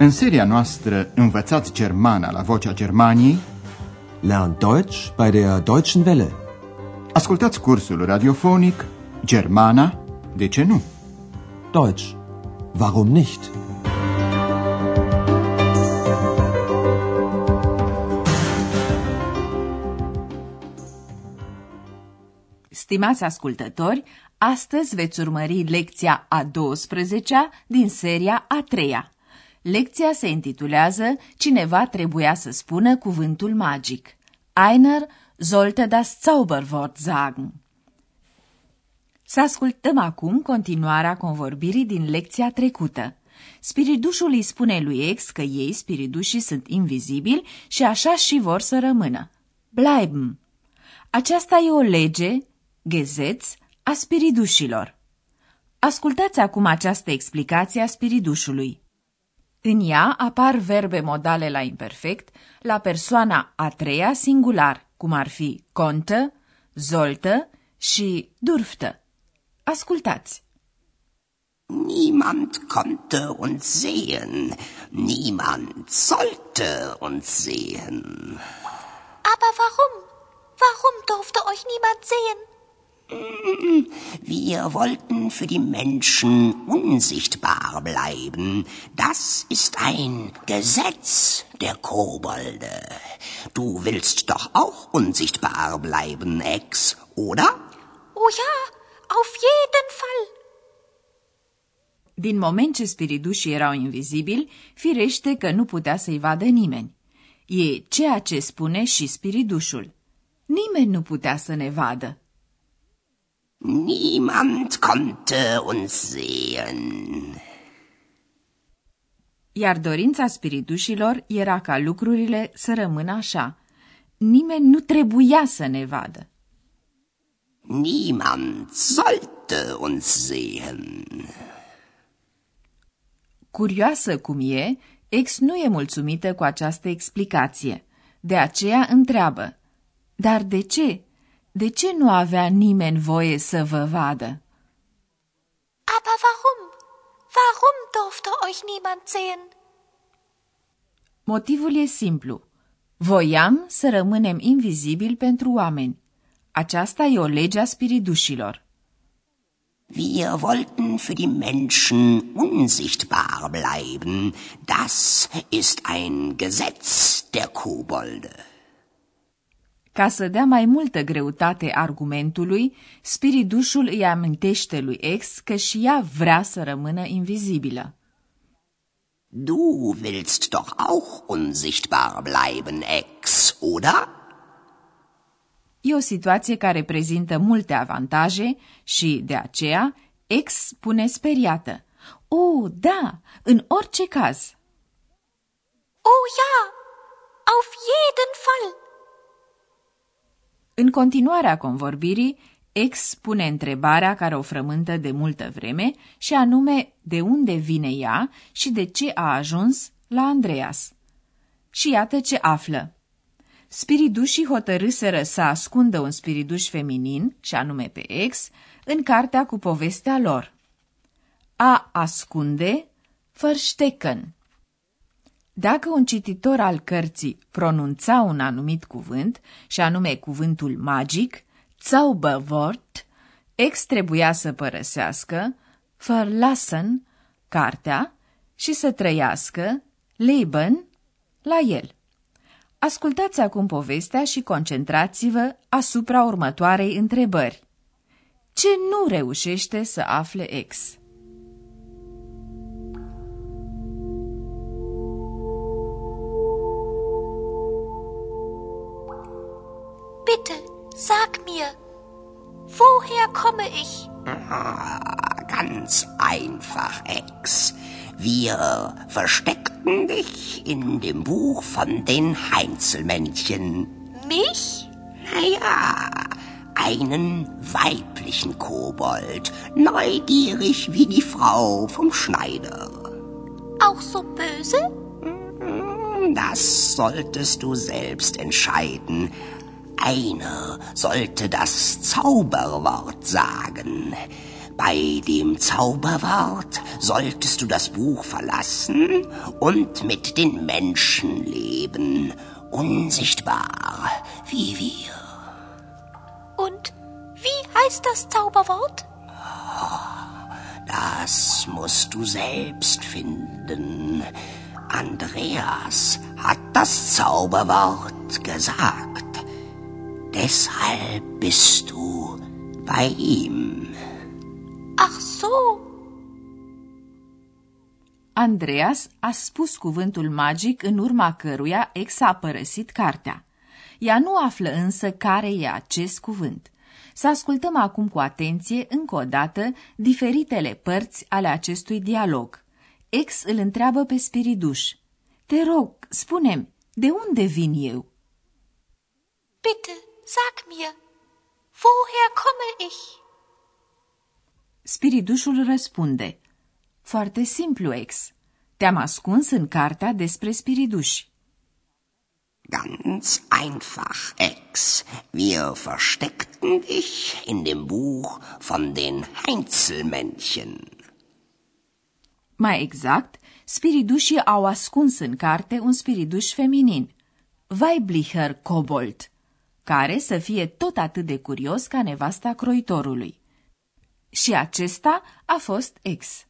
În seria noastră Învățați Germana la Vocea Germaniei Lernt Deutsch bei der Deutschen Welle. Ascultați cursul radiofonic Germana, de ce nu? Deutsch. Warum nicht? Stimați ascultători, astăzi veți urmări lecția a 12-a din seria a 3-a. Lecția se intitulează Cineva trebuia să spună cuvântul magic. Einer sollte das Zauberwort sagen. Să ascultăm acum continuarea convorbirii din lecția trecută. Spiridușul îi spune lui Ex că ei, spiridușii, sunt invizibili și așa și vor să rămână. Bleiben. Aceasta e o lege, Gesetz, a spiridușilor. Ascultați acum această explicație a spiridușului. În ea apar verbe modale la imperfect, la persoana a treia singular, cum ar fi contă, zoltă și durftă. Ascultați! Niemand konnte uns sehen, niemand sollte uns sehen. Aber warum? Warum durfte euch niemand sehen? Wir wollten für die Menschen unsichtbar bleiben. Das ist ein Gesetz der Kobolde. Du willst doch auch unsichtbar bleiben, Ex, oder? Oh ja, auf jeden Fall. Din moment ce spiridușii erau invizibili, firește că nu putea să-i vadă nimeni. E ceea ce spune și spiridușul. Nimeni nu putea să ne vadă. Niemand konnte uns sehen. Iar dorința spiritușilor era ca lucrurile să rămână așa. Nimeni nu trebuia să ne vadă. Niemand sollte uns sehen. Curioasă cum e, ex nu e mulțumită cu această explicație. De aceea întreabă, dar de ce? De ce nu avea nimeni voie să vă vadă? Aber warum? Warum durfte euch niemand sehen? Motivul e simplu. Voiam să rămânem invizibili pentru oameni. Aceasta e o lege a spiridușilor. Wir wollten für die Menschen unsichtbar bleiben. Das ist ein Gesetz der Kobolde. Ca să dea mai multă greutate argumentului, spiridușul îi amintește lui Ex că și ea vrea să rămână invizibilă. Du willst doch auch unsichtbar bleiben, Ex, oder? E o situație care prezintă multe avantaje și, de aceea, Ex spune speriată. Oh, da, în orice caz. Oh ja, auf jeden Fall. În continuarea convorbirii, Ex pune întrebarea care o frământă de multă vreme și anume de unde vine ea și de ce a ajuns la Andreas. Și iată ce află. Spiridușii hotărâseră să ascundă un spiriduș feminin, și anume pe ex, în cartea cu povestea lor. A ascunde, verstecken. Dacă un cititor al cărții pronunța un anumit cuvânt, și anume cuvântul magic, Zauberwort, ex trebuia să părăsească, verlassen, cartea și să trăiască, leben, la el. Ascultați acum povestea și concentrați-vă asupra următoarei întrebări. Ce nu reușește să afle ex? Bitte, sag mir, woher komme ich? Ah, ganz einfach, Ex. Wir versteckten dich in dem Buch von den Heinzelmännchen. Mich? Naja, einen weiblichen Kobold, neugierig wie die Frau vom Schneider. Auch so böse? Das solltest du selbst entscheiden. Einer sollte das Zauberwort sagen. Bei dem Zauberwort solltest du das Buch verlassen und mit den Menschen leben, unsichtbar wie wir. Und wie heißt das Zauberwort? Das musst du selbst finden. Andreas hat das Zauberwort gesagt. Deshalb bist du bei ihm. Ach so. Andreas a spus cuvântul magic în urma căruia ex a părăsit cartea. Ea nu află însă care e acest cuvânt. Să ascultăm acum cu atenție, încă o dată, diferitele părți ale acestui dialog. Ex îl întreabă pe Spiriduș. Te rog, spune de unde vin eu? Bitte, sag mir, woher komme ich? Spiridușul răspunde. Foarte simplu, ex. Te-am ascuns în cartea despre spiriduși. Ganz einfach, Ex. Wir versteckten dich in dem Buch von den Heinzelmännchen. Mai exact, spiridușii au ascuns în carte un spiriduș feminin, Weiblicher Kobold, care să fie tot atât de curios ca nevasta croitorului. Și acesta a fost ex.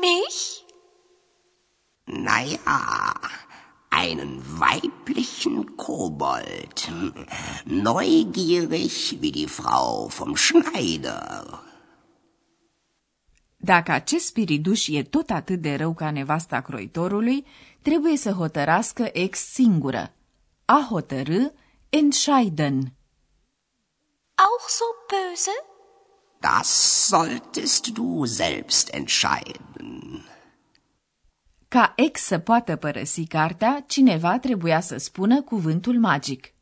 Mich? Naja, einen weiblichen Kobold. Neugierig wie die Frau vom Schneider. Dacă acest spiriduș e tot atât de rău ca nevasta croitorului, trebuie să hotărască ex singură. A hotărâ, entscheiden. Auch so böse? Das solltest du selbst entscheiden. Ca ex să poată părăsi cartea, cineva trebuia să spună cuvântul magic.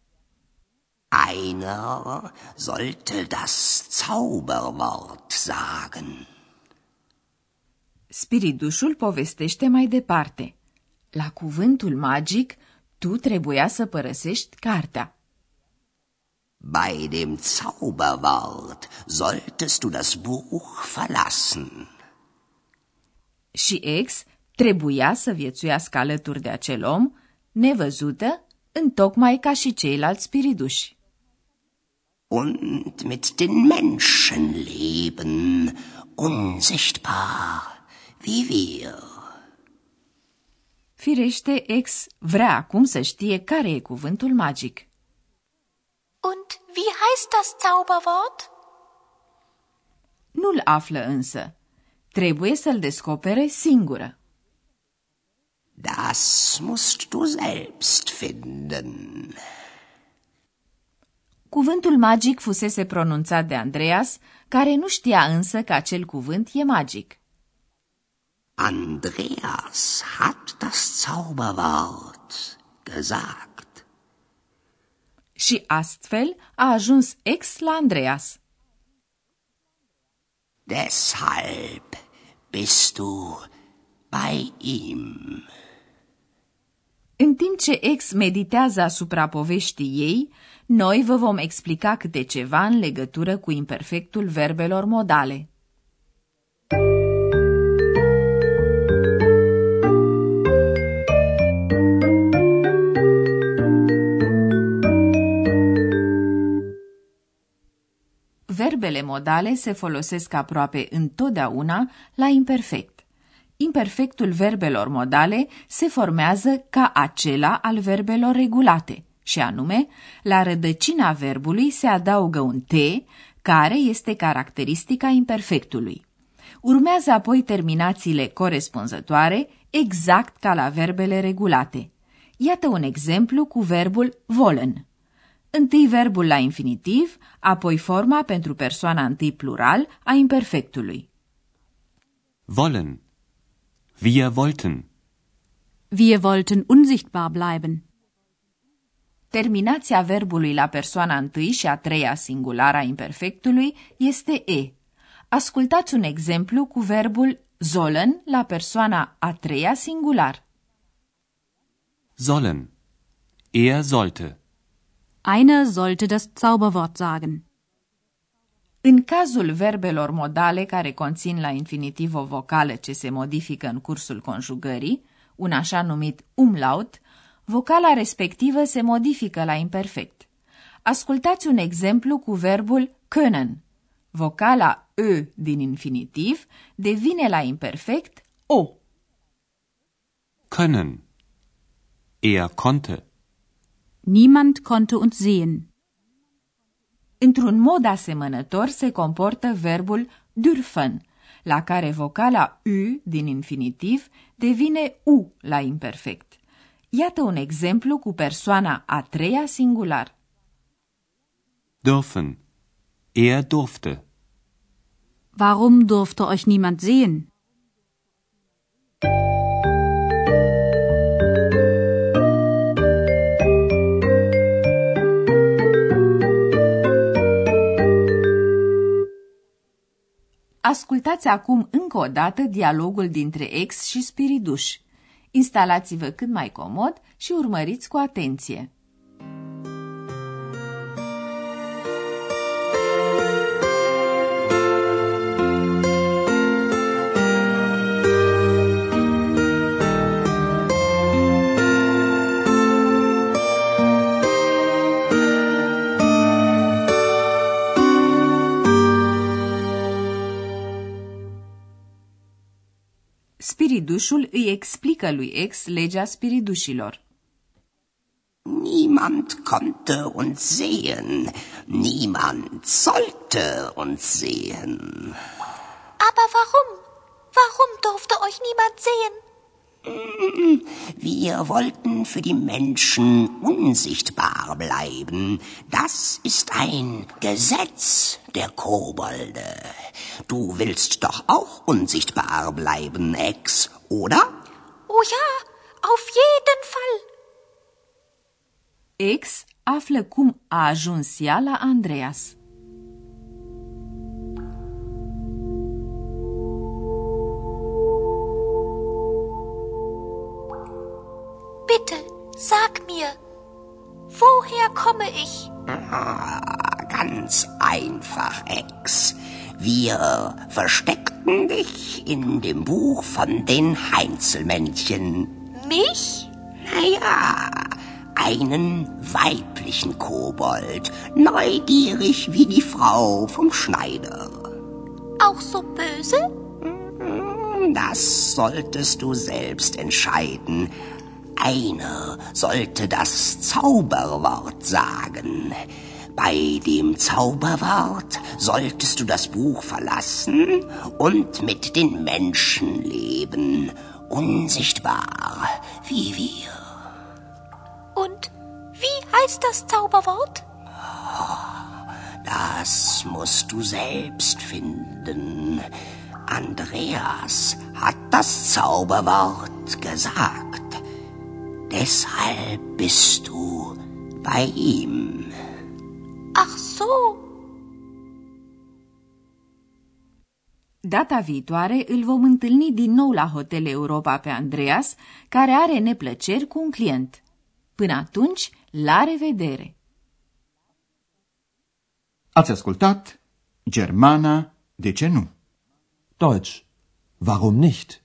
Einer sollte das Zauberwort sagen. Spiridușul povestește mai departe. La cuvântul magic, tu trebuia să părăsești cartea. Bei dem Zauberwort solltest du das Buch verlassen. Și ex trebuia să viețuiască alături de acel om, nevăzută, întocmai ca și ceilalți spiriduși. Und mit den Menschen leben, unsichtbar wie wir. Firește, ex vrea acum să știe care e cuvântul magic. Und wie heißt das Zauberwort? Nu-l află însă. Trebuie să-l descopere singură. Das musst du selbst finden. Cuvântul magic fusese pronunțat de Andreas, care nu știa însă că acel cuvânt e magic. Andreas hat das Zauberwort gesagt. Și astfel a ajuns ex la Andreas. Deshalb bist du bei ihm. În timp ce ex meditează asupra poveștii ei, noi vă vom explica câte ceva în legătură cu imperfectul verbelor modale. Verbele modale se folosesc aproape întotdeauna la imperfect. Imperfectul verbelor modale se formează ca acela al verbelor regulate, și anume, la rădăcina verbului se adaugă un T, care este caracteristica imperfectului. Urmează apoi terminațiile corespunzătoare, exact ca la verbele regulate. Iată un exemplu cu verbul wollen. Întâi verbul la infinitiv, apoi forma pentru persoana întâi plural a imperfectului. Wollen. Wir wollten. Wir wollten unsichtbar bleiben. Terminația verbului la persoana întâi și a treia singulară a imperfectului este e. Ascultați un exemplu cu verbul sollen la persoana a treia singular. Sollen. Er sollte. Einer sollte das Zauberwort sagen. În cazul verbelor modale care conțin la infinitiv o vocală ce se modifică în cursul conjugării, un așa numit umlaut, vocala respectivă se modifică la imperfect. Ascultați un exemplu cu verbul können. Vocala ö din infinitiv devine la imperfect o. Können. Er konnte. Niemand konnte uns sehen. Într-un mod asemănător se comportă verbul dürfen, la care vocala U din infinitiv devine U la imperfect. Iată un exemplu cu persoana a treia singular. Dürfen. Er durfte. Warum durfte euch niemand sehen? Ascultați acum încă o dată dialogul dintre ex și spiriduș. Instalați-vă cât mai comod și urmăriți cu atenție. Spiridușul îi explică lui ex legea spiridușilor. Niemand konnte uns sehen, niemand sollte uns sehen. Aber warum? Warum durfte euch niemand sehen? Wir wollten für die Menschen unsichtbar bleiben. Das ist ein Gesetz der Kobolde. Du willst doch auch unsichtbar bleiben, Ex, oder? Oh ja, auf jeden Fall. Ex află cum a ajuns ea la Andreas. Mir, woher komme ich? Ganz einfach, Ex. Wir versteckten dich in dem Buch von den Heinzelmännchen. Mich? Naja, einen weiblichen Kobold, neugierig wie die Frau vom Schneider. Auch so böse? Das solltest du selbst entscheiden. Einer sollte das Zauberwort sagen. Bei dem Zauberwort solltest du das Buch verlassen und mit den Menschen leben, unsichtbar wie wir. Und wie heißt das Zauberwort? Das musst du selbst finden. Andreas hat das Zauberwort gesagt. Deshalb bist du bei ihm. Ach so. Data viitoare îl vom întâlni din nou la Hotel Europa pe Andreas, care are neplăceri cu un client. Până atunci, la revedere! Ați ascultat Germana, de ce nu? Deutsch. Warum nicht?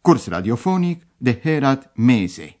Curs radiofonic de Herat Mese.